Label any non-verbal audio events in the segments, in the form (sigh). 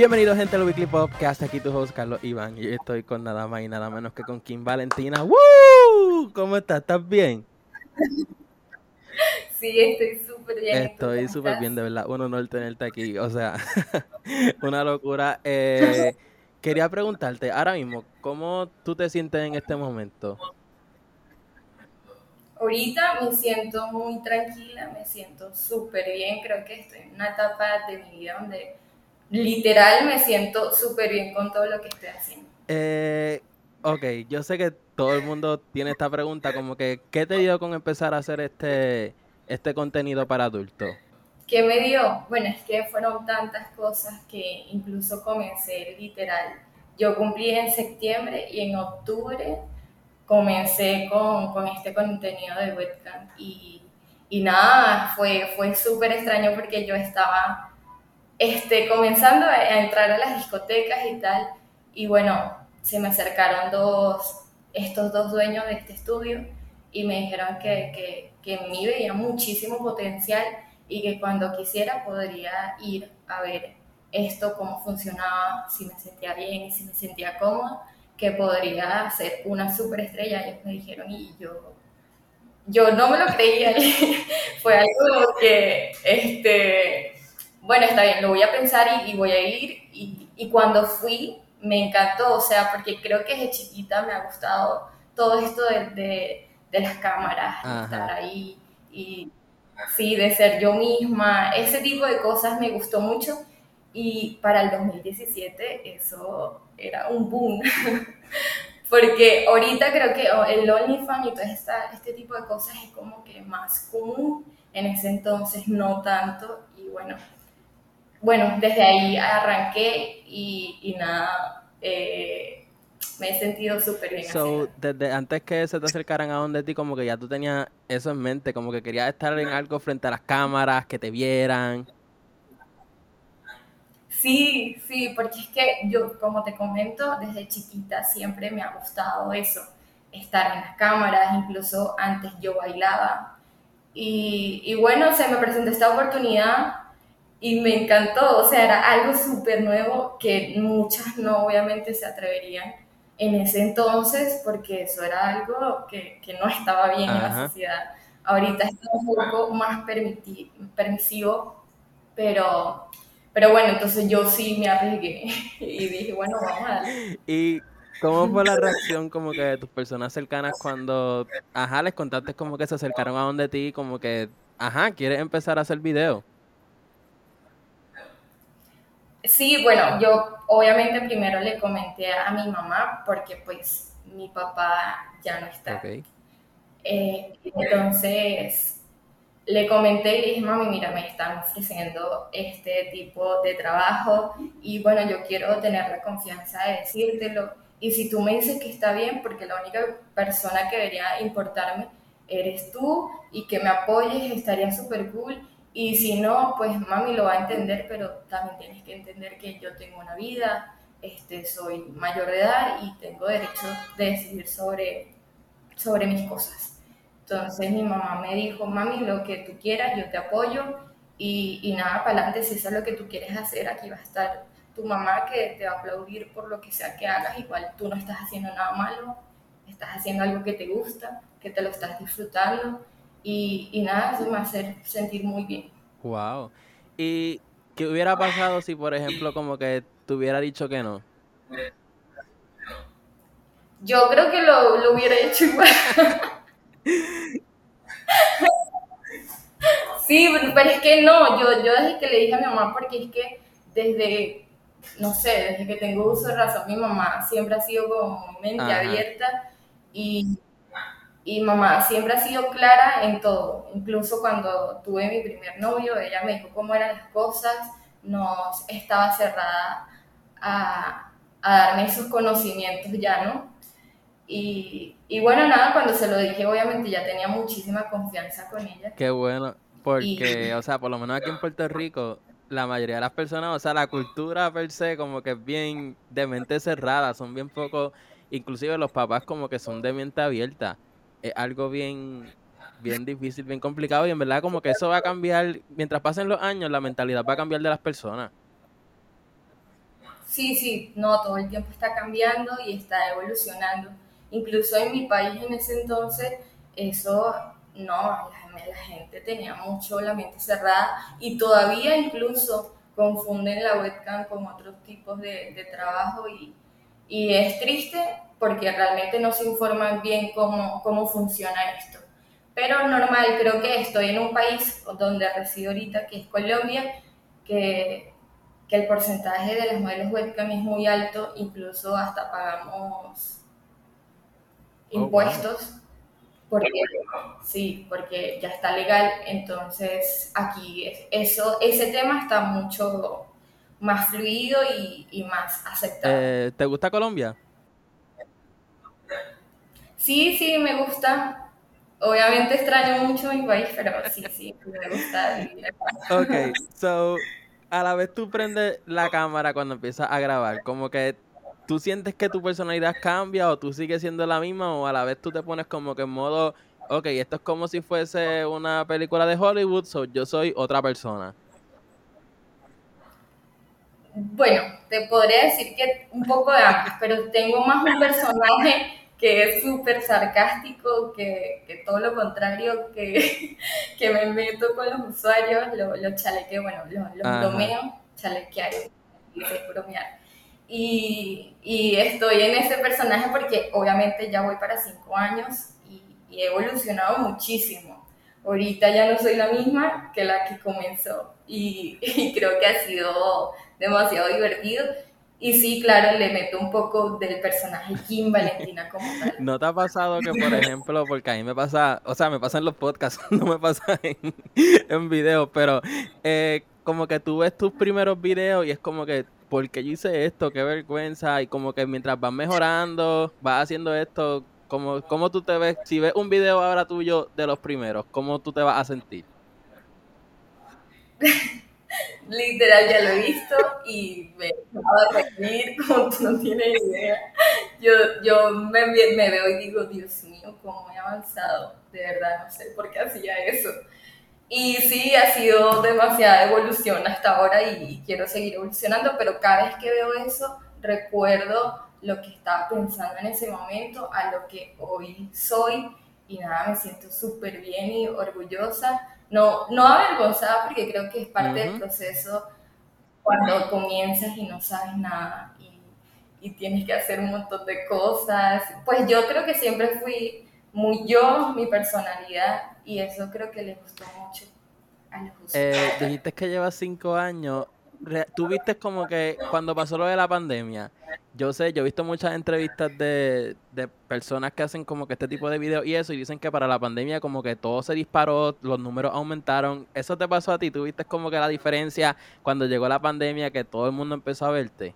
Bienvenidos gente al Weekly Podcast, aquí tu host Carlos Iván y estoy con nada más y nada menos que con Kim Valentina. ¡Woo! ¿Cómo estás? ¿Estás bien? Sí, estoy súper bien. Estoy súper bien, de verdad. Un honor tenerte aquí. O sea, (laughs) una locura. Eh, quería preguntarte, ahora mismo, ¿cómo tú te sientes en este momento? Ahorita me siento muy tranquila, me siento súper bien. Creo que estoy en una etapa de mi vida donde literal me siento súper bien con todo lo que estoy haciendo. Eh, ok, yo sé que todo el mundo tiene esta pregunta, como que, ¿qué te dio con empezar a hacer este, este contenido para adultos? ¿Qué me dio? Bueno, es que fueron tantas cosas que incluso comencé literal. Yo cumplí en septiembre y en octubre comencé con, con este contenido de webcam y, y nada, fue, fue súper extraño porque yo estaba este, comenzando a entrar a las discotecas y tal, y bueno, se me acercaron dos, estos dos dueños de este estudio y me dijeron que, que, que en mí veía muchísimo potencial y que cuando quisiera podría ir a ver esto, cómo funcionaba, si me sentía bien si me sentía cómoda, que podría ser una superestrella. Ellos me dijeron y yo, yo no me lo creía. (laughs) Fue algo que, este, bueno, está bien, lo voy a pensar y, voy a ir. Y, y, cuando fui, me encantó, o sea, porque creo que desde chiquita me ha gustado todo esto de, de, de las cámaras, de estar ahí y sí, de ser yo misma, ese tipo de cosas me gustó mucho. Y para el 2017 eso era un boom. (laughs) Porque ahorita creo que el OnlyFans y todo esta, este tipo de cosas es como que más común. En ese entonces no tanto. Y bueno, bueno, desde ahí arranqué y, y nada, eh, me he sentido súper bien. So, desde antes que se te acercaran a donde ti, como que ya tú tenías eso en mente, como que querías estar en algo frente a las cámaras, que te vieran. Sí, sí, porque es que yo, como te comento, desde chiquita siempre me ha gustado eso, estar en las cámaras, incluso antes yo bailaba. Y, y bueno, se me presentó esta oportunidad y me encantó, o sea, era algo súper nuevo que muchas no obviamente se atreverían en ese entonces porque eso era algo que, que no estaba bien en la sociedad. Ahorita está un poco más permisivo, pero, pero bueno, entonces yo sí me arriesgué (laughs) y dije, bueno, vamos a darle. ¿Y cómo fue la reacción como que de tus personas cercanas cuando, ajá, les contaste como que se acercaron a donde ti, como que, ajá, quieres empezar a hacer video? Sí, bueno, yo obviamente primero le comenté a mi mamá porque pues mi papá ya no está. Eh, entonces le comenté y le dije, mami, mira, me están ofreciendo este tipo de trabajo y bueno, yo quiero tener la confianza de decírtelo. Y si tú me dices que está bien, porque la única persona que debería importarme eres tú y que me apoyes, estaría súper cool. Y si no, pues mami lo va a entender, pero también tienes que entender que yo tengo una vida, este, soy mayor de edad y tengo derecho de decidir sobre, sobre mis cosas. Entonces mi mamá me dijo, mami, lo que tú quieras, yo te apoyo y, y nada, para adelante, si eso es lo que tú quieres hacer, aquí va a estar tu mamá que te va a aplaudir por lo que sea que hagas, igual tú no estás haciendo nada malo, estás haciendo algo que te gusta, que te lo estás disfrutando y, y nada, eso me hace sentir muy bien. Wow. ¿Y qué hubiera pasado si, por ejemplo, como que te hubiera dicho que no? Yo creo que lo, lo hubiera hecho igual. (laughs) sí, pero es que no, yo, yo desde que le dije a mi mamá, porque es que desde, no sé, desde que tengo uso de razón, mi mamá siempre ha sido como mente abierta y y mamá siempre ha sido clara en todo, incluso cuando tuve mi primer novio, ella me dijo cómo eran las cosas, no estaba cerrada a, a darme esos conocimientos ya, ¿no? Y, y, bueno, nada, cuando se lo dije, obviamente ya tenía muchísima confianza con ella. Qué bueno, porque, o sea, por lo menos aquí en Puerto Rico, la mayoría de las personas, o sea, la cultura per se como que es bien de mente cerrada, son bien poco, inclusive los papás como que son de mente abierta es algo bien, bien difícil, bien complicado y en verdad como que eso va a cambiar, mientras pasen los años, la mentalidad va a cambiar de las personas. Sí, sí, no, todo el tiempo está cambiando y está evolucionando. Incluso en mi país en ese entonces, eso, no, la, gente tenía mucho la mente cerrada y todavía incluso confunden la webcam con otros tipos de, trabajo y, y, es triste porque realmente no se informan bien cómo, cómo funciona esto. Pero normal, creo que estoy en un país donde resido ahorita, que es Colombia, que que el porcentaje de los modelos webcam es muy alto, incluso hasta pagamos oh, impuestos. Porque, sí, porque ya está legal, entonces aquí eso, ese tema está mucho más fluido y, más aceptado. Eh, ¿Te gusta Colombia? Sí, sí, me gusta. Obviamente extraño mucho mi país, pero sí, sí, me gusta vivir Ok, (laughs) so a la vez tú prendes la cámara cuando empiezas a grabar, como que tú sientes que tu personalidad cambia o tú sigues siendo la misma o a la vez tú te pones como que en modo, ok, esto es como si fuese una película de Hollywood, so yo soy otra persona. Bueno, te podría decir que un poco de ambos, pero tengo más un personaje que es súper sarcástico, que, que, todo lo contrario, que, (laughs) que, me meto con los usuarios, los lo chalequeo, bueno, los lo bromeo, chalequear, bromear. Y, y, estoy en ese personaje porque obviamente ya voy para cinco años y, y, he evolucionado muchísimo. Ahorita ya no soy la misma que la que comenzó y, (laughs) y creo que ha sido demasiado divertido y sí, claro, le meto un poco del personaje Kim Valentina como tal. ¿No te ha pasado que, por ejemplo, porque a mí me pasa, o sea, me pasa en los podcasts, (laughs) no me pasa en, en videos, pero eh, como que tú ves tus primeros videos y es como que, ¿por qué yo hice esto? Qué vergüenza. Y como que mientras vas mejorando, vas haciendo esto, como, ¿cómo tú te ves? Si ves un video ahora tuyo de los primeros, ¿cómo tú te vas a sentir? (laughs) literal ya lo he visto y me acaba de reír (laughs) como tú no tienes idea. Yo, yo me, me, veo y digo, Dios mío, cómo he avanzado. De verdad, no sé por qué hacía eso. Y sí, ha sido demasiada evolución hasta ahora y quiero seguir evolucionando, pero cada vez que veo eso, recuerdo lo que estaba pensando en ese momento a lo que hoy soy y nada, me siento súper bien y orgullosa no, no avergonzada porque creo que es parte del proceso cuando comienzas y no sabes nada y, tienes que hacer un montón de cosas. Pues yo creo que siempre fui muy yo, mi personalidad, y eso creo que le gustó mucho a los eh, Dijiste que llevas cinco años tú viste como que cuando pasó lo de la pandemia, yo sé, yo he visto muchas entrevistas de, de, personas que hacen como que este tipo de videos y eso, y dicen que para la pandemia como que todo se disparó, los números aumentaron. ¿Eso te pasó a ti? ¿Tú viste como que la diferencia cuando llegó la pandemia que todo el mundo empezó a verte?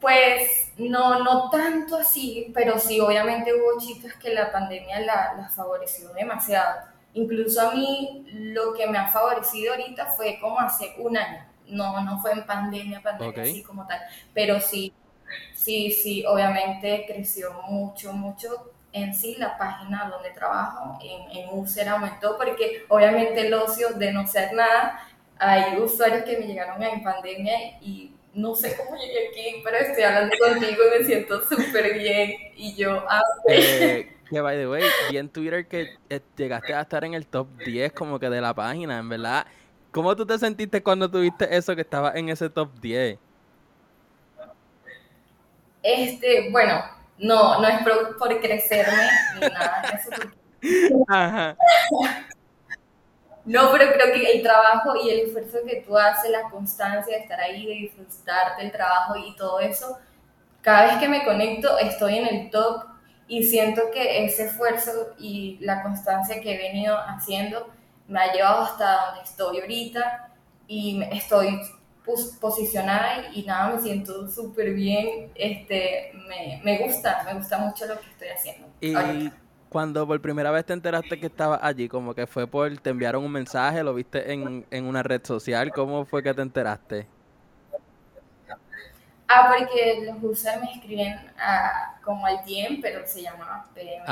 Pues no, no tanto así, pero sí, obviamente hubo chicas que la pandemia la, la favoreció demasiado Incluso a mí lo que me ha favorecido ahorita fue como hace un año. No, no fue en pandemia, pandemia así como tal. Pero sí, sí, sí, obviamente creció mucho, mucho en sí la página donde trabajo, en, en User aumentó porque obviamente el ocio de no ser nada, hay usuarios que me llegaron en pandemia y no sé cómo llegué aquí, pero estoy hablando contigo y me siento súper bien y yo... Ah, eh, que, by the way, vi en Twitter que eh, llegaste a estar en el top 10 como que de la página, en verdad. ¿Cómo tú te sentiste cuando tuviste eso que estaba en ese top 10? Este, bueno, no, no es por, crecerme ni nada de eso. Ajá. No, pero creo que el trabajo y el esfuerzo que tú haces, la constancia de estar ahí, de disfrutarte del trabajo y todo eso, cada vez que me conecto estoy en el top y siento que ese esfuerzo y la constancia que he venido haciendo me ha llevado hasta donde estoy ahorita y estoy posicionada y, nada, me siento súper bien, este, me, me, gusta, me gusta mucho lo que estoy haciendo. Y cuando por primera vez te enteraste que estaba allí, como que fue por, te enviaron un mensaje, lo viste en, en una red social, ¿cómo fue que te enteraste? Ah, porque los usuarios me escriben como al DM, pero se llama PM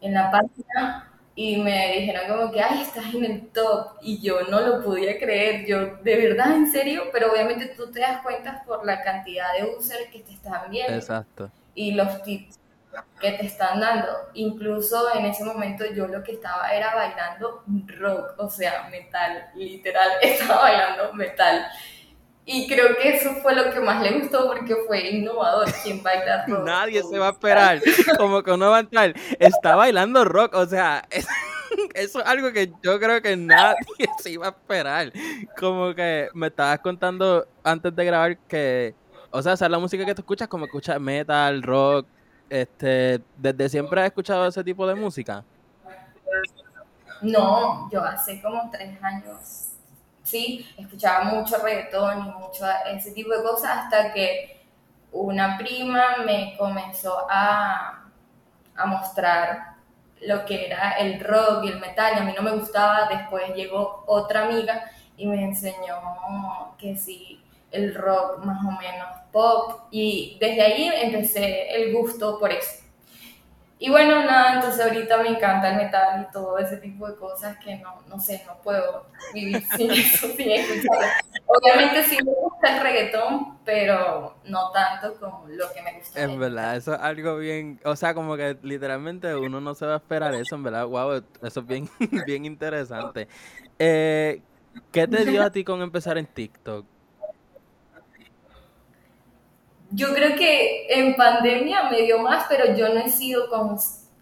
en, la página. y me dijeron como que, ay, estás en el top, y yo no lo podía creer, yo, de verdad, en serio, pero obviamente tú te das cuenta por la cantidad de users que te están viendo. Exacto. Y los tips que te están dando. Incluso en ese momento yo lo que estaba era bailando rock, o sea, metal, literal, (laughs) estaba bailando metal. Y creo que eso fue lo que más le gustó porque fue innovador. Quien baila (laughs) rock. Nadie se va a esperar. Como que uno va a entrar. Está bailando rock. O sea, (laughs) eso es algo que yo creo que nadie (laughs) se iba a esperar. Como que me estabas contando antes de grabar que. O sea, esa la música que tú escuchas, como escuchas metal, rock. Este, ¿Desde siempre has escuchado ese tipo de música? No, yo hace como tres años ¿sí? Escuchaba mucho reggaetón y mucho ese tipo de cosas hasta que una prima me comenzó a, a mostrar lo que era el rock y el metal, y a mí no me gustaba, después llegó otra amiga y me enseñó que sí, el rock más o menos pop, y desde ahí empecé el gusto por eso. Y bueno, nada, entonces ahorita me encanta el metal y todo ese tipo de cosas que no, no sé, no puedo vivir sin (laughs) eso, sin escucharlo. Obviamente sí me gusta el reggaetón, pero no tanto como lo que me gusta. En verdad, eso es algo bien, o sea, como que literalmente uno no se va a esperar eso, en verdad, wow, eso es bien, (laughs) bien interesante. Eh, ¿Qué te dio a ti con empezar en TikTok? Yo creo que en pandemia me dio más, pero yo no he sido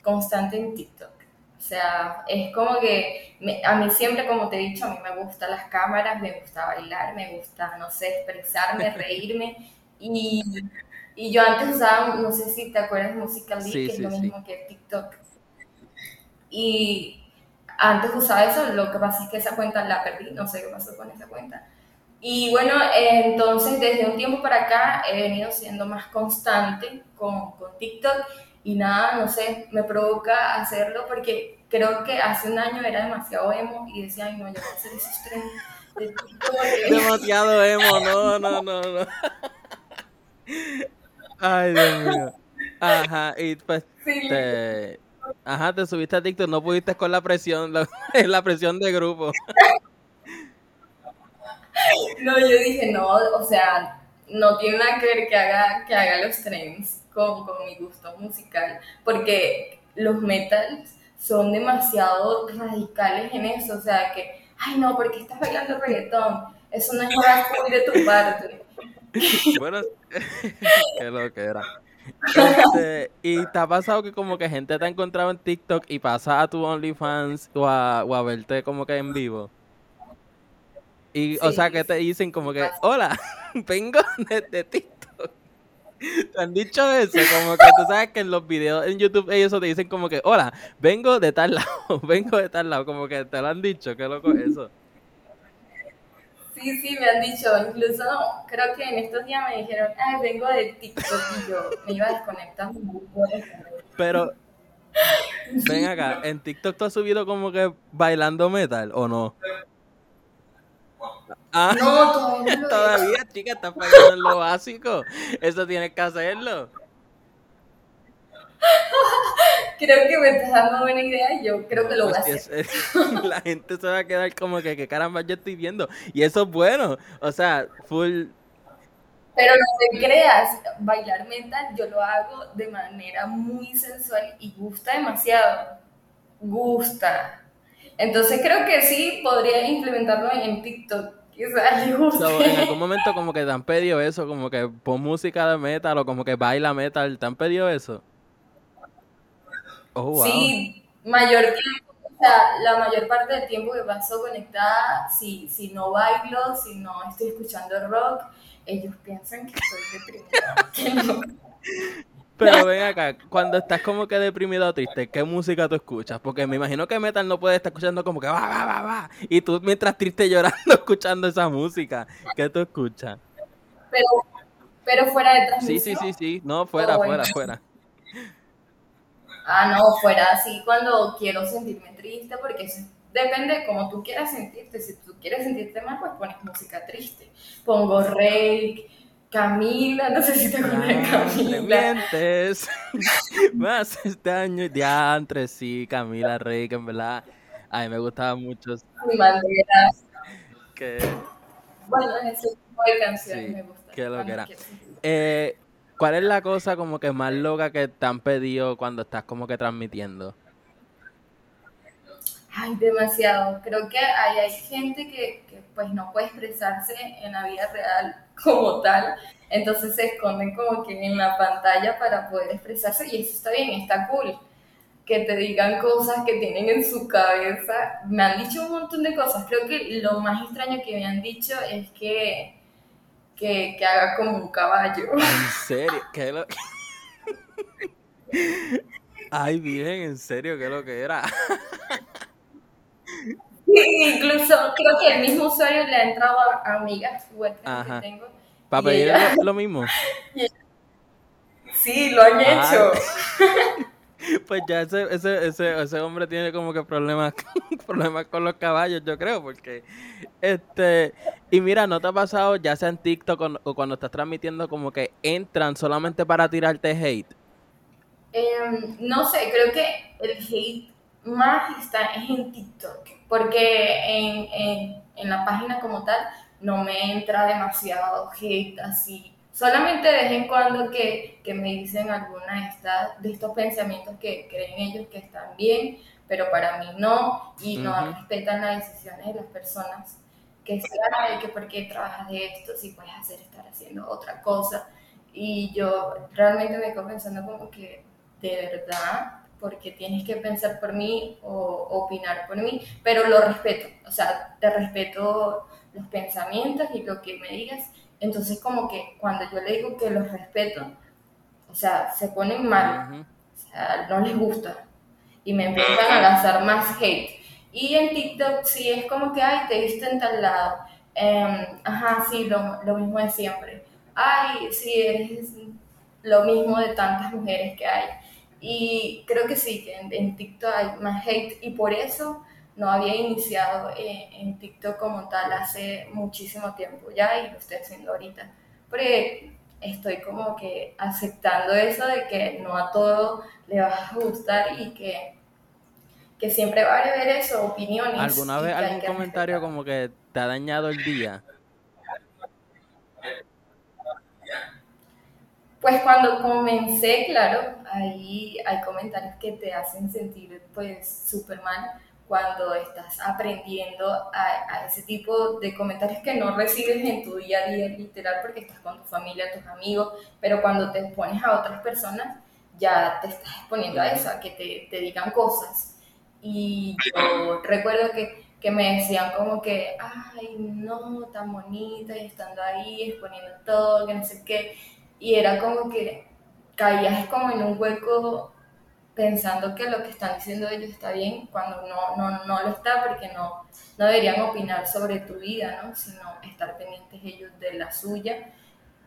constante en TikTok. O sea, es como que a mí siempre, como te he dicho, a mí me gustan las cámaras, me gusta bailar, me gusta, no sé, expresarme, (laughs) reírme. Y, y yo antes usaba, no sé si te acuerdas, Musical.ly, que es lo mismo que TikTok. Y antes usaba eso, lo que pasa es que esa cuenta la perdí, no sé qué pasó con esa cuenta y bueno, entonces desde un tiempo para acá he venido siendo más constante con, con, TikTok y nada, no sé, me provoca hacerlo porque creo que hace un año era demasiado emo y decía, ay no, yo voy a hacer esos de (laughs) TikTok. Demasiado emo, no, no, no, no. Ay, Dios mío. Ajá, y pues te... Ajá, te subiste a TikTok, no pudiste con la presión, la, (laughs) la presión de grupo. No, yo dije, no, o sea, no tiene nada que ver que haga, que haga los trends con, con mi gusto musical, porque los metals son demasiado radicales en eso, o sea, que, ay no, porque estás bailando reggaetón, eso no es muy de tu parte. Bueno, (laughs) qué lo que era. Y te ha pasado que como que gente te ha encontrado en TikTok y pasa a tu OnlyFans o a, o a verte como que en vivo. Y, o sea, que te dicen como que, hola, (laughs) vengo de, TikTok. (laughs) ¿Te han dicho eso? Como que tú sabes que en los videos en YouTube ellos te dicen como que, hola, vengo de tal (laughs) lado, vengo de tal lado, como que te lo han dicho, qué loco es eso. Sí, sí, me han dicho, incluso creo que en estos días me dijeron, ay, vengo de TikTok y yo me iba a desconectar. Pero, ven acá, ¿en TikTok tú has subido como que bailando metal o no? Ah, no, todavía, (laughs) todavía chica, estás fallando en lo básico. Eso tienes que hacerlo. (laughs) Creo que me estás dando buena idea. Yo creo que lo voy a hacer. (laughs) la gente se va a quedar como que, ¿qué caramba yo estoy viendo? Y eso es bueno. O sea, full. Pero no te creas, bailar mental yo lo hago de manera muy sensual y gusta demasiado. Gusta. Entonces creo que sí podría implementarlo en TikTok. Quizás le guste. en algún momento como que te han pedido eso, como que pon música de metal o como que baila metal, ¿te han pedido eso? Oh, Sí, mayor tiempo, o sea, la mayor parte del tiempo que paso conectada, si, si no bailo, si no estoy escuchando rock, ellos piensan que estoy deprimida. (laughs) Pero ven acá, cuando estás como que deprimido o triste, ¿qué música tú escuchas? Porque me imagino que metal no puede estar escuchando como que va, va, va, va. Y tú mientras triste (laughs) llorando escuchando esa música. ¿Qué tú escuchas? Pero, pero fuera de transmisión. Sí, sí, sí, sí. No, fuera, fuera, fuera. Ah, no, fuera así cuando quiero sentirme triste, porque eso depende de cómo tú quieras sentirte. Si tú quieres sentirte mal, pues pones música triste. Pongo rey Camila, no sé si te acuerdas de Camila. Mientes. (laughs) Más este año, diantre, sí, Camila Rey, que en verdad a mí me gustaba mucho. Mi bandera. Que... Bueno, ese tipo de canciones Sí, me gusta. qué lo que era. Eh, ¿Cuál es la cosa como que más loca que te han pedido cuando estás como que transmitiendo? Ay, demasiado. Creo que hay, hay gente que, que, pues no puede expresarse en la vida real (laughs) como tal, entonces se esconden como que en la pantalla para poder expresarse y eso está bien, está cool. Que te digan cosas que tienen en su cabeza. Me han dicho un montón de cosas. Creo que lo más extraño que me han dicho es que, que, que haga como un caballo. ¿En serio? ¿Qué lo... (laughs) Ay, bien, en serio, ¿qué es lo que era? (laughs) Incluso creo que el mismo usuario le ha entrado a amigas Ajá. que tengo. ¿Para pedir ella- lo, mismo? (laughs) Sí, lo han Ay. hecho. (laughs) Pues ya ese, ese, ese, ese hombre tiene como que problemas, problemas con los caballos, yo creo, porque este, y mira, ¿no te ha pasado, ya sea en TikTok o, o cuando estás transmitiendo, como que entran solamente para tirarte hate? Em, no sé, creo que el hate más está es en TikTok, porque en, en, en la página como tal no me entra demasiado hate así. Solamente de vez en cuando que, que me dicen alguna de, estas, de estos pensamientos que creen ellos que están bien, pero para mí no, y no Ujú. respetan las decisiones de las personas. Que ay, que por qué trabajas de esto, si puedes hacer estar haciendo otra cosa. Y yo realmente me quedo pensando como que, de verdad, porque tienes que pensar por mí o opinar por mí, pero lo respeto, o sea, te respeto los pensamientos y lo que me digas. Entonces, como que cuando yo le digo que los respeto, o sea, se ponen mal, Ujú. o sea, no les gusta y me empiezan a lanzar más hate. Y en TikTok sí es como que, ay, te viste en tal lado. Em, ajá, sí, lo, lo mismo de siempre. Ay, sí, eres lo mismo de tantas mujeres que hay. Y creo que sí, que en, en TikTok hay más hate y por eso no había iniciado eh, en TikTok como tal hace muchísimo tiempo ya y lo estoy haciendo ahorita. Porque estoy como que aceptando eso de que no a todo le va a gustar y que, que siempre va a haber eso, opiniones. ¿Alguna vez algún comentario como que te ha dañado el día? Pues cuando comencé, claro, ahí hay comentarios que te hacen sentir pues súper mal cuando estás aprendiendo a, a ese tipo de comentarios que no recibes en tu día a día literal porque estás con tu familia, tus amigos, pero cuando te expones a otras personas ya te estás exponiendo a eso, a que te, te digan cosas. Y yo recuerdo que, que me decían como que, ay, no, tan bonita y estando ahí, exponiendo todo, que no sé qué. Y era como que caías como en un hueco pensando que lo que están diciendo ellos está bien, cuando no, no, no lo está, porque no, no deberían opinar sobre tu vida, ¿no? sino estar pendientes ellos de la suya.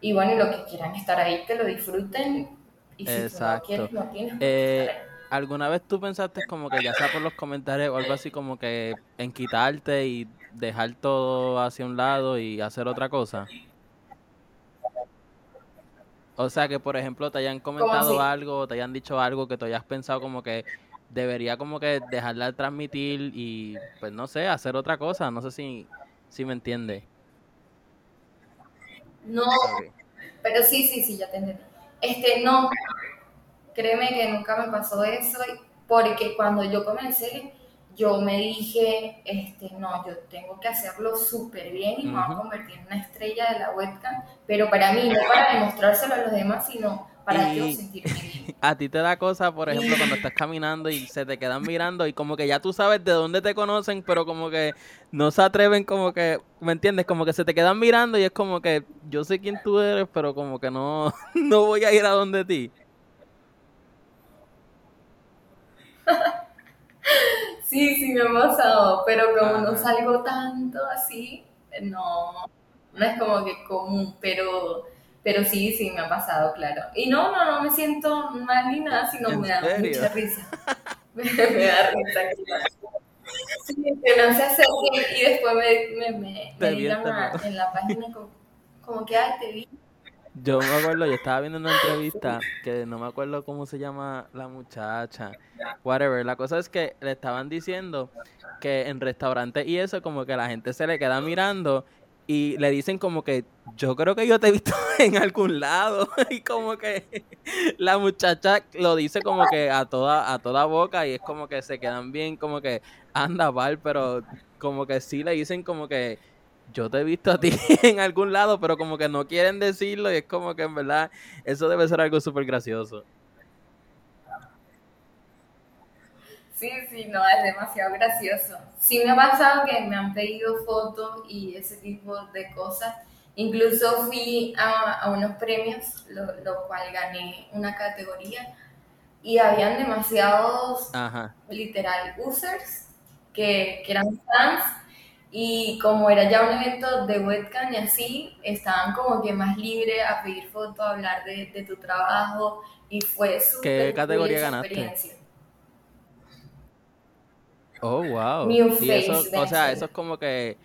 Y bueno, y lo que quieran estar ahí, que lo disfruten. Y si tú no Exacto. quieres, no tienes Eh, estar ahí. ¿Alguna vez tú pensaste como que ya sea por los comentarios o algo así como que en quitarte y dejar todo hacia un lado y hacer otra cosa? O sea, que por ejemplo te hayan comentado algo, te hayan dicho algo que tú hayas pensado como que debería como que dejarla de transmitir y pues no sé, hacer otra cosa, no sé si, si me entiende. No, pero sí, sí, sí, ya te entendí. Este, no, créeme que nunca me pasó eso, porque cuando yo comencé, yo me dije, este, no, yo tengo que hacerlo súper bien y me voy a convertir en una estrella de la webcam, pero para mí, no para demostrárselo a los demás, sino para yo Y sentirme bien. (laughs) a ti te da cosa, por ejemplo, cuando estás caminando y se te quedan mirando y como que ya tú sabes de dónde te conocen, pero como que no se atreven como que, ¿me entiendes? Como que se te quedan mirando y es como que yo sé quién tú eres, pero como que no, (laughs) no voy a ir a donde ti. (laughs) Sí, sí me ha pasado, pero como no salgo tanto así, no, no es como que común, pero, pero sí, sí me ha pasado, claro. Y no, no, no me siento mal ni nada, sino ¿En me da serio? mucha risa. Me, (laughs) me da risa. claro. Sí, que no se acerquen y después me, me, me, me digan en la página como, como que, ay, te vi. Yo me acuerdo, yo estaba viendo una entrevista que no me acuerdo cómo se llama la muchacha, whatever. La cosa es que le estaban diciendo que en restaurantes y eso como que la gente se le queda mirando y le dicen como que yo creo que yo te he visto (laughs) en algún lado (laughs) y como que la muchacha lo dice como que a toda a toda boca y es como que se quedan bien como que anda mal pero como que sí le dicen como que yo te he visto a ti (laughs) en algún lado pero como que no quieren decirlo y es como que en verdad eso debe ser algo súper gracioso Sí, sí, no, es demasiado gracioso. Sí me ha pasado que me han pedido fotos y ese tipo de cosas. Incluso fui a, unos premios, lo, cual gané una categoría y habían demasiados, literal, users que, que, eran fans y como era ya un evento de webcam y así, estaban como que más libres a pedir fotos, a hablar de, de tu trabajo y fue súper ¿Qué categoría ganaste? Oh, wow. y eso, o sea, eso es como que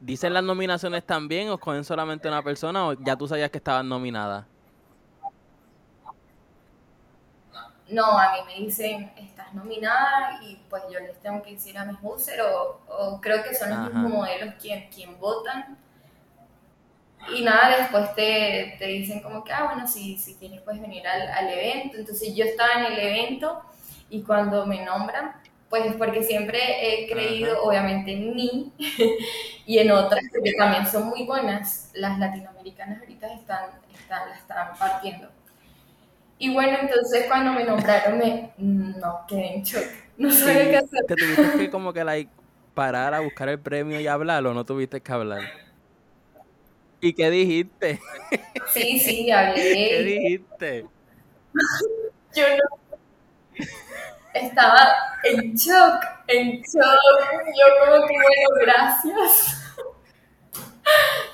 dicen las nominaciones también o cogen solamente una persona o ya tú sabías que estaban nominadas. No, a mí me dicen, estás nominada y pues yo les tengo que decir a mis users o, creo que son los mismos modelos quien, quien votan. Y nada, después te, te, dicen como que, ah, bueno, si, si quieres puedes venir al, al evento. Entonces yo estaba en el evento y cuando me nombran, pues porque siempre he creído, obviamente, en mí (laughs) y en otras que también son muy buenas. Las latinoamericanas ahorita están, están, la están partiendo. Y bueno, entonces cuando me nombraron, me, no, quedé en shock. No sabía qué hacer. ¿Te tuviste que como que like, parar a buscar el premio y hablar o no tuviste que hablar? ¿Y qué dijiste? Sí, sí, hablé. ¿Qué dijiste? (laughs) Yo no estaba en shock, en shock. Yo como que, bueno, gracias.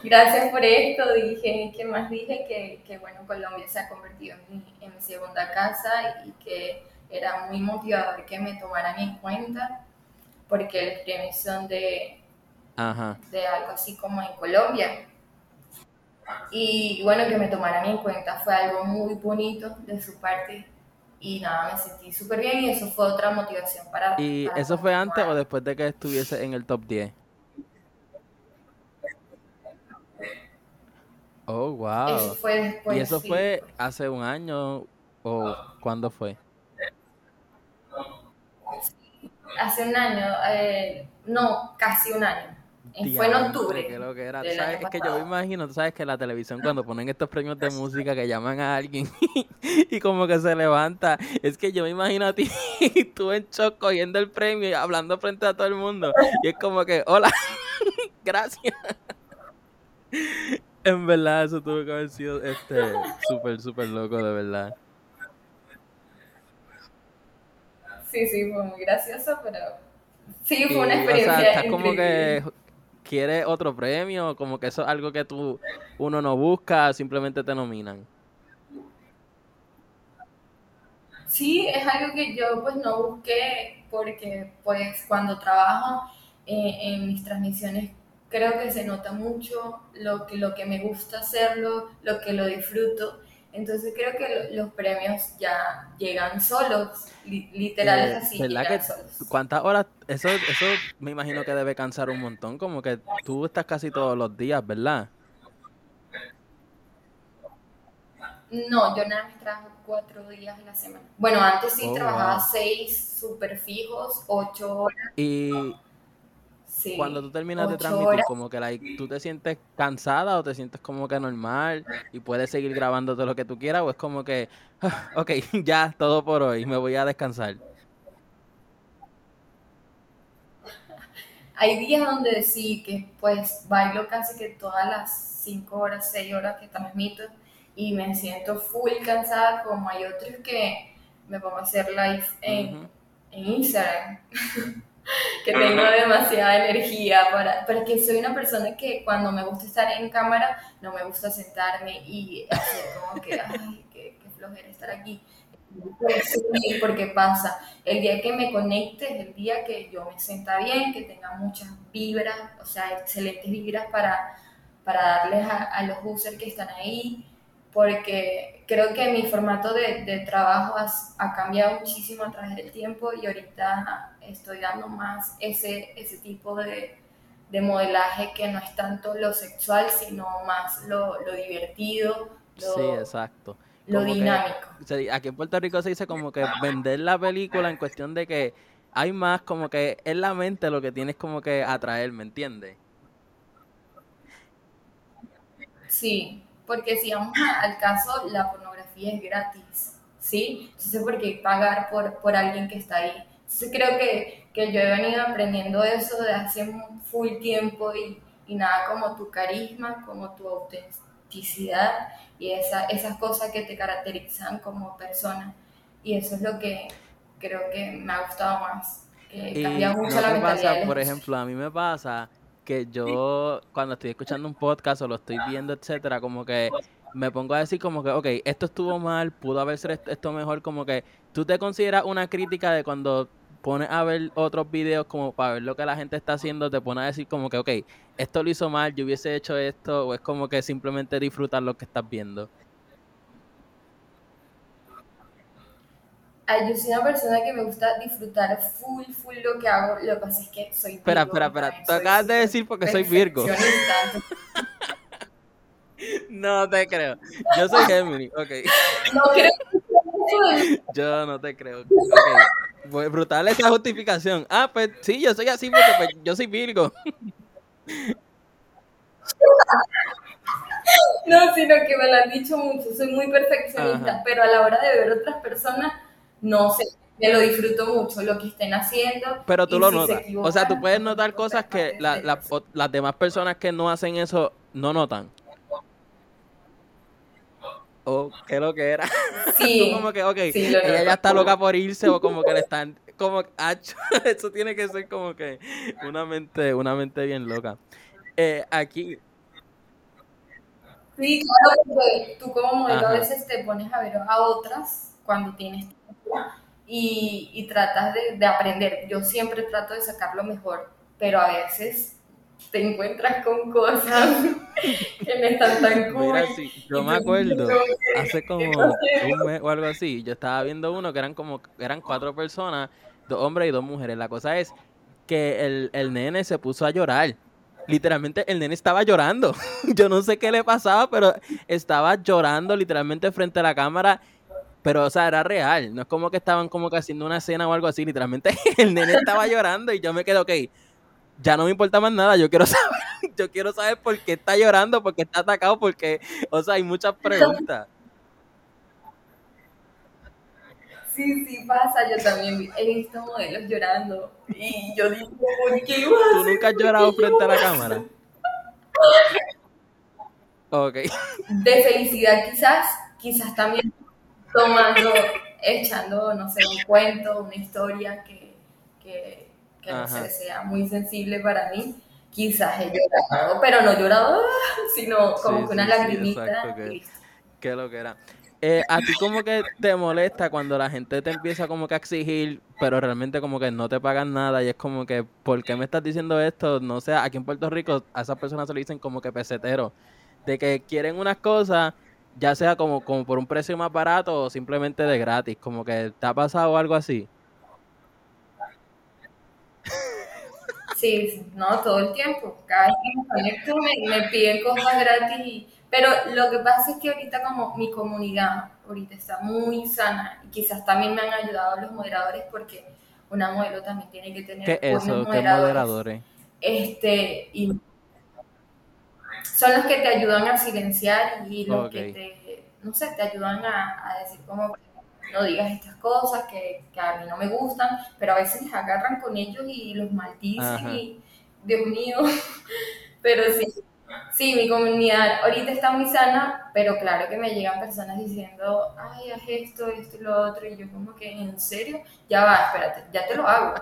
Gracias por esto, dije, ¿qué más dije? Que, que bueno, Colombia se ha convertido en mi, en mi, segunda casa y que era muy motivador que me tomaran en cuenta, porque los premios son de, de algo así como en Colombia. Y bueno, que me tomaran en cuenta fue algo muy bonito de su parte y nada, me sentí súper bien y eso fue otra motivación para... ¿Y eso fue antes o después de que estuviese en el top 10? Oh, wow. Eso fue después. ¿Y eso fue hace un año o cuándo fue? Hace un año, eh, no, casi un año fue en octubre. Que lo que era. ¿Sabes? Es que yo me imagino, tú sabes que la televisión cuando ponen estos premios de (laughs) música que llaman a alguien (laughs) y como que se levanta, es que yo me imagino a ti, (laughs) tú en shock cogiendo el premio y hablando frente a todo el mundo. Y es como que, hola, gracias. En verdad, eso tuvo que haber sido este súper, súper loco, de verdad. Sí, sí, fue muy gracioso, pero sí, fue una experiencia. O sea, estás como que quieres otro premio, como que eso es algo que tú uno no busca, simplemente te nominan. Sí, es algo que yo pues no busqué porque pues cuando trabajo eh, en mis transmisiones creo que se nota mucho lo que, lo que me gusta hacerlo, lo que lo disfruto entonces creo que los premios ya llegan solos, literal es eh, así. que, ¿Cuántas horas? Eso, eso me imagino que debe cansar un montón, como que tú estás casi todos los días, ¿verdad? No, yo nada más trabajo cuatro días en la semana. Bueno, antes sí oh, trabajaba seis súper fijos, ocho horas. Y cuando tú terminas de transmitir, como que like, tú te sientes cansada o te sientes como que normal y puedes seguir grabando todo lo que tú quieras o es como que, ah, (sighs) ok, (laughs) ya, todo por hoy, me voy a descansar. Hay días donde sí, que pues bailo casi que todas las cinco horas, seis horas que transmito y me siento full cansada, como hay otros que me pongo a hacer live en, en Instagram. (laughs) que tengo demasiada energía para, porque soy una persona que cuando me gusta estar en cámara no me gusta sentarme y hacer como que, (laughs) ay, qué, flojera estar aquí. Porque pasa, el día que me conecte es el día que yo me sienta bien, que tenga muchas vibras, o sea, excelentes vibras para, para darles a, los users que están ahí porque creo que mi formato de, de trabajo ha, cambiado muchísimo a través del tiempo y ahorita estoy dando más ese, ese tipo de, de modelaje que no es tanto lo sexual, sino más lo, lo divertido. sí, exacto. Lo dinámico. aquí en Puerto Rico se dice como que vender la película en cuestión de que hay más como que es la mente lo que tienes como que atraer, ¿me entiendes? Sí, porque si vamos al caso, la pornografía es gratis, ¿sí? Entonces, ¿por qué pagar por, por alguien que está ahí? Entonces, creo que, que yo he venido aprendiendo eso de hace full tiempo y, y nada como tu carisma, como tu autenticidad y esa, esas cosas que te caracterizan como persona. Y eso es lo que creo que me ha gustado más. Que cambia mucho la mentalidad. por ejemplo, a mí me pasa que yo cuando estoy escuchando un podcast o lo estoy viendo, etcétera, como que me pongo a decir como que, ok, esto estuvo mal, pudo haber sido esto mejor, como que tú te consideras una crítica de cuando pones a ver otros videos como para ver lo que la gente está haciendo, te pones a decir como que, ok, esto lo hizo mal, yo hubiese hecho esto, o es como que simplemente disfrutar lo que estás viendo. yo soy una persona que me gusta disfrutar full, full lo que hago. Lo que pasa es que soy Virgo. Espera, espera, espera. Tú acabas de decir porque soy Virgo. (laughs) no te creo. Yo soy Gemini, ok. No creo Yo no te creo. Ok. Pues brutal esa justificación. Ah, pues sí, yo soy así porque pues, yo soy Virgo. No, sino que me lo han dicho mucho, soy muy perfeccionista, pero a la hora de ver otras personas no sé, me lo disfruto mucho lo que estén haciendo. Pero tú lo notas. O sea, tú puedes notar cosas que las demás personas que no hacen eso no notan. O qué lo que era. (laughs) Sí. como que, ok, ella ya está loca por irse o como que le están, como, (laughs) eso tiene que ser como que una mente, una mente bien loca. Eh, aquí. Sí, claro, porque tú como modelo a veces te pones a ver a otras cuando tienes y, y tratas de, de, aprender. Yo siempre trato de sacar lo mejor, pero a veces te encuentras con cosas (laughs) que no están tan cool. Mira, sí, yo me acuerdo, hace como un mes o algo así, yo estaba viendo uno que eran como, eran cuatro personas, dos hombres y dos mujeres. La cosa es que el, el nene se puso a llorar literalmente el nene estaba llorando. (laughs) Yo no sé qué le pasaba, pero estaba llorando literalmente frente a la cámara pero, o sea, era real. No es como que estaban como que haciendo una escena o algo así. Literalmente (laughs) el nene estaba llorando y yo me quedé, ok, ya no me importa más nada. Yo quiero (laughs) saber, yo quiero saber por qué está llorando, por qué está atacado, porque, o sea, hay muchas preguntas. Sí, sí pasa, yo también he visto modelos llorando y yo digo, ¿por qué ¿Tú nunca has llorado frente a la cámara? Ok. De felicidad quizás, quizás también tomando, echando, no sé, un cuento, una historia que, que, que no sé, sea muy sensible para mí. Quizás he llorado, pero no llorado, (laughs) sino como que una lagrimita. que, lo que era. Eh, a ti como que te molesta cuando la gente te empieza como que a exigir, pero realmente como que no te pagan nada y es como que, ¿por qué me estás diciendo esto? No sé, aquí en Puerto Rico a esas personas se le dicen como que pesetero, de que quieren unas cosas ya sea como, como por un precio más barato o simplemente de gratis, como que te ha pasado algo así. Sí, no, todo el tiempo. Cada vez que me conecto me, piden cosas gratis. pero lo que pasa es que ahorita como mi comunidad ahorita está muy sana y quizás también me han ayudado los moderadores porque una modelo también tiene que tener ¿Qué eso? ¿Qué moderadores? Este, y son los que te ayudan a silenciar y los que te, no sé, te ayudan a, decir como no digas estas cosas que, que, a mí no me gustan, pero a veces les agarran con ellos y los maldicen y, Dios mío, (laughs) pero sí, sí, mi comunidad ahorita está muy sana, pero claro que me llegan personas diciendo, ay, haz esto, esto y lo otro, y yo como que, ¿en serio? Ya va, espérate, ya te lo hago,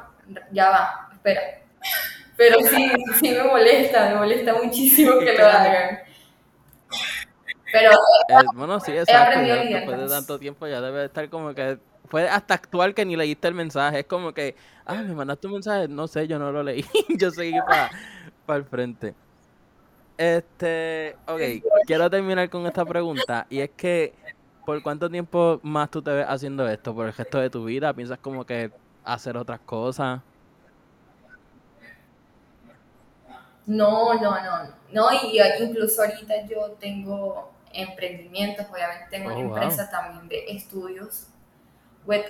ya va, espera (laughs) pero sí, sí me molesta, me molesta muchísimo que lo hagan. Pero eh, bueno, sí, exacto. después de tanto tiempo ya debe estar como que fue hasta actual que ni leíste el mensaje. Es como que, ah, me mandaste un mensaje, no sé, yo no lo leí. (laughs) yo seguí para el frente. Este, ok, quiero terminar con esta pregunta y es que, ¿por cuánto tiempo más tú te ves haciendo esto? ¿Por el resto de tu vida? ¿Piensas como que hacer otras cosas? No, no, no, no, y incluso ahorita yo tengo emprendimientos, obviamente tengo una oh, empresa también de estudios web.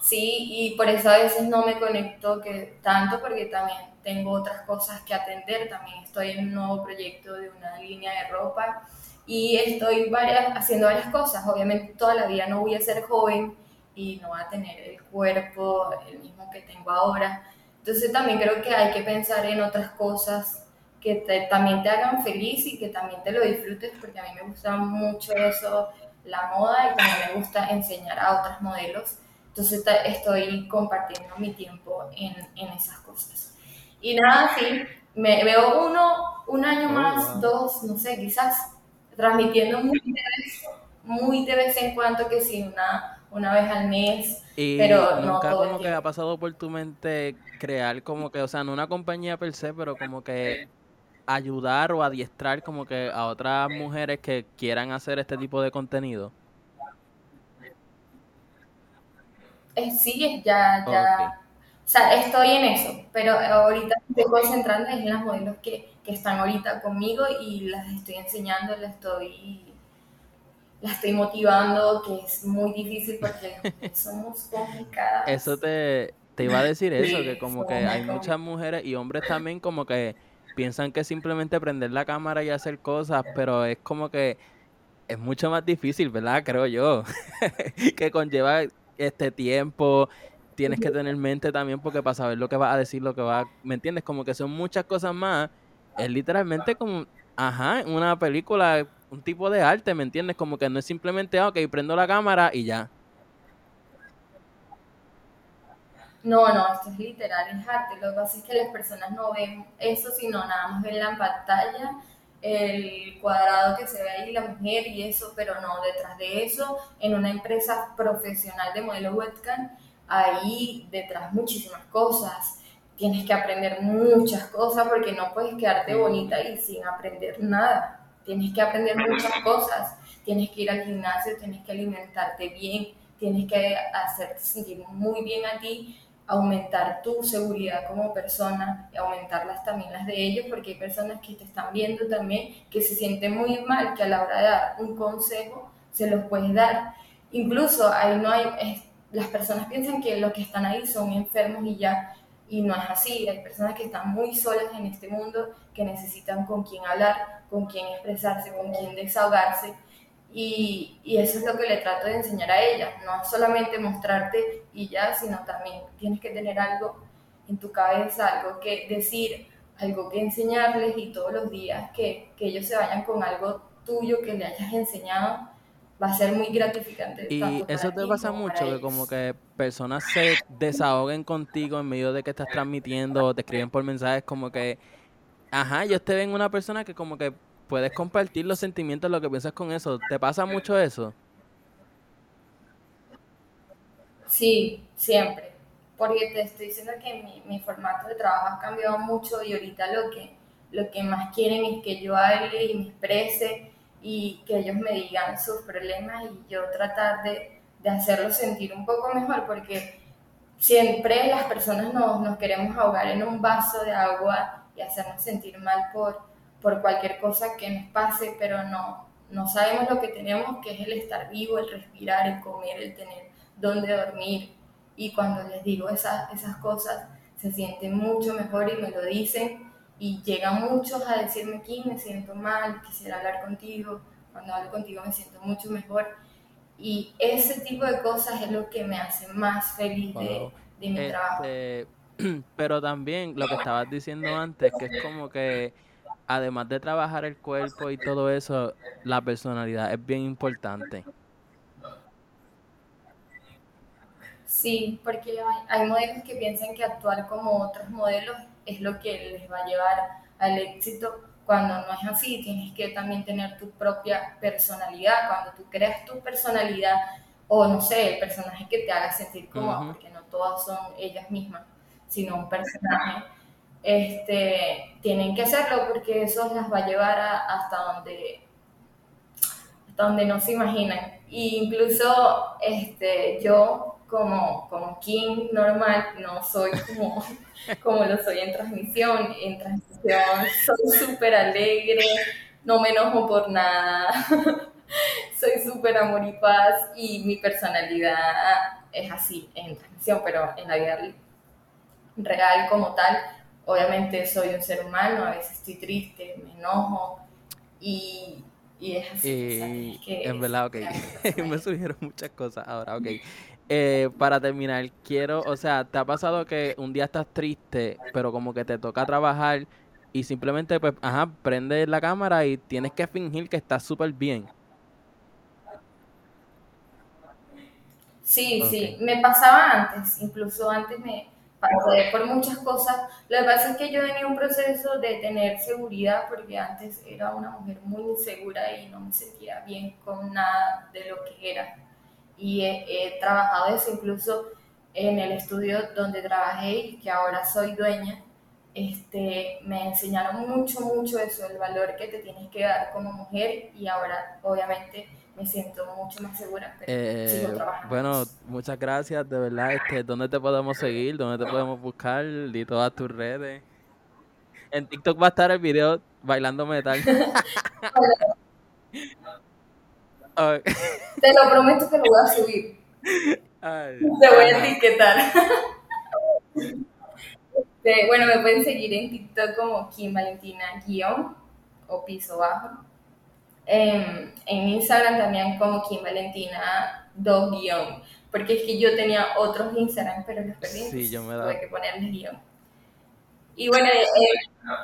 Sí, y por eso a veces no me conecto que tanto porque también tengo otras cosas que atender, también estoy en un nuevo proyecto de una línea de ropa y estoy varias, haciendo varias cosas. Obviamente toda la vida no voy a ser joven y no voy a tener el cuerpo el mismo que tengo ahora. Entonces también creo que hay que pensar en otras cosas que también te hagan feliz y que también te lo disfrutes, porque a mí me gusta mucho eso, la moda, y también me gusta enseñar a otros modelos. Entonces estoy compartiendo mi tiempo en, en esas cosas. Y nada, sí, me veo uno, un año oh, más, dos, no sé, quizás, transmitiendo muy de vez, muy de vez en cuando, que sí, una, una vez al mes. Y pero nunca como que ha pasado por tu mente crear como que, o sea, no una compañía per se, pero como que ayudar o adiestrar como que a otras mujeres que quieran hacer este tipo de contenido? Eh, sí, ya, ya. O sea, estoy en eso, pero ahorita estoy concentrando en las modelos que, que están ahorita conmigo y las estoy enseñando, las estoy la estoy motivando, que es muy difícil porque (laughs) somos complicadas. Eso te, te iba a decir eso, que como que hay muchas mujeres y hombres también como que piensan que simplemente prender la cámara y hacer cosas, pero es como que es mucho más difícil, ¿verdad? Creo yo, (laughs) que conlleva este tiempo, tienes que tener mente también porque para saber lo que vas a decir, lo que va, ¿me entiendes? Como que son muchas cosas más, es literalmente como, ajá, una película, un tipo de arte, ¿me entiendes? Como que no es simplemente, ah, ok, prendo la cámara y ya. No, no, esto es literal, es arte. Lo que pasa es que las personas no ven eso, sino nada más ven la pantalla, el cuadrado que se ve ahí, la mujer y eso, pero no, detrás de eso, en una empresa profesional de modelo webcam, ahí detrás muchísimas cosas. Tienes que aprender muchas cosas porque no puedes quedarte bonita y sin aprender nada. Tienes que aprender muchas cosas. Tienes que ir al gimnasio, tienes que alimentarte bien, tienes que hacerte sentir muy bien a ti aumentar tu seguridad como persona y aumentarlas también las de ellos, porque hay personas que te están viendo también que se sienten muy mal, que a la hora de dar un consejo se los puedes dar. Incluso ahí no hay, las personas piensan que los que están ahí son enfermos y ya, y no es así. Hay personas que están muy solas en este mundo, que necesitan con quién hablar, con quién expresarse, con quién desahogarse y, y, eso es lo que le trato de enseñar a ella, no solamente mostrarte y ya, sino también tienes que tener algo en tu cabeza, algo que decir, algo que enseñarles y todos los días que, que ellos se vayan con algo tuyo que le hayas enseñado, va a ser muy gratificante. Y eso te pasa mucho, que como que personas se desahoguen contigo en medio de que estás transmitiendo o te escriben por mensajes como que, ajá, yo te ven una persona que como que puedes compartir los sentimientos, lo que piensas con eso. ¿Te pasa mucho eso? Sí, siempre. Porque te estoy diciendo que mi, formato de trabajo ha cambiado mucho y ahorita lo que, lo que más quieren es que yo hable y me exprese y que ellos me digan sus problemas y yo tratar de, de hacerlos sentir un poco mejor porque siempre las personas nos, nos queremos ahogar en un vaso de agua y hacernos sentir mal por, por cualquier cosa que nos pase, pero no, no sabemos lo que tenemos, que es el estar vivo, el respirar, el comer, el tener dónde dormir. Y cuando les digo esas, esas cosas, se sienten mucho mejor y me lo dicen. Y llegan muchos a decirme, aquí me siento mal, quisiera hablar contigo. Cuando hablo contigo me siento mucho mejor. Y ese tipo de cosas es lo que me hace más feliz de, de mi este, trabajo. (clears throat) Pero también lo que estabas diciendo antes, que es como que además de trabajar el cuerpo y todo eso, la personalidad es bien importante. Sí, porque hay, modelos que piensan que actuar como otros modelos es lo que les va a llevar al éxito, cuando no es así, tienes que también tener tu propia personalidad, cuando tú creas tu personalidad o no sé, el personaje que te haga sentir cómodo, porque no todas son ellas mismas, sino un personaje este, tienen que hacerlo porque eso las va a llevar hasta donde hasta donde no se imaginan. Incluso este, yo como, como King normal, no soy como, (laughs) como lo soy en transmisión. En transmisión soy súper alegre, no me enojo por nada, (laughs) soy súper amor y paz y mi personalidad es así en transmisión, pero en la vida real como tal, obviamente soy un ser humano, a veces estoy triste, me enojo y, y es así. en verdad, ok. (laughs) me surgieron muchas cosas ahora, ok. Eh, para terminar, quiero, o sea, ¿te ha pasado que un día estás triste, pero como que te toca trabajar y simplemente, pues, ajá, prendes la cámara y tienes que fingir que estás súper bien? Sí, sí, me pasaba antes, incluso antes me pasé por muchas cosas. Lo que pasa es que yo tenía un proceso de tener seguridad porque antes era una mujer muy insegura y no me sentía bien con nada de lo que era y he, trabajado eso incluso en el estudio donde trabajé y que ahora soy dueña. Este, me enseñaron mucho, mucho eso, el valor que te tienes que dar como mujer y ahora obviamente me siento mucho más segura, pero sigo eh, trabajando. Bueno, muchas gracias, de verdad. Este, ¿Dónde te podemos seguir? ¿Dónde te podemos buscar? Di todas tus redes. En TikTok va a estar el video bailando metal. (laughs) (laughs) Te lo prometo que lo voy a subir. Te voy a etiquetar. bueno, me pueden seguir en TikTok como Kim Valentina guion o piso bajo. En Instagram también como Kim Valentina 2 guion. Porque es que yo tenía otros Instagram, pero los perdí. Sí, yo me Tuve que ponerles guion. Y bueno,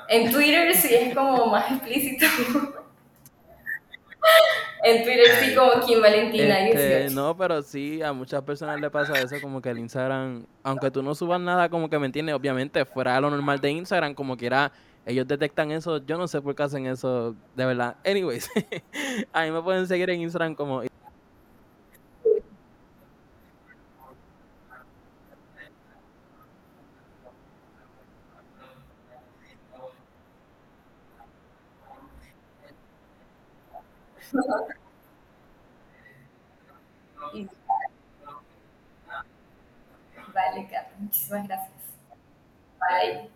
en Twitter sí es como más explícito. (laughs) En Twitter sí como Kim Valentina este, No, pero sí, a muchas personas le pasa eso, como que el Instagram, aunque tú no subas nada, como que me entiendes, obviamente fuera lo normal de Instagram, como quiera, ellos detectan eso, yo no sé por qué hacen eso, de verdad. Anyways, (laughs) a mí me pueden seguir en Instagram como... Vale, Carlos, muchísimas gracias. Bye.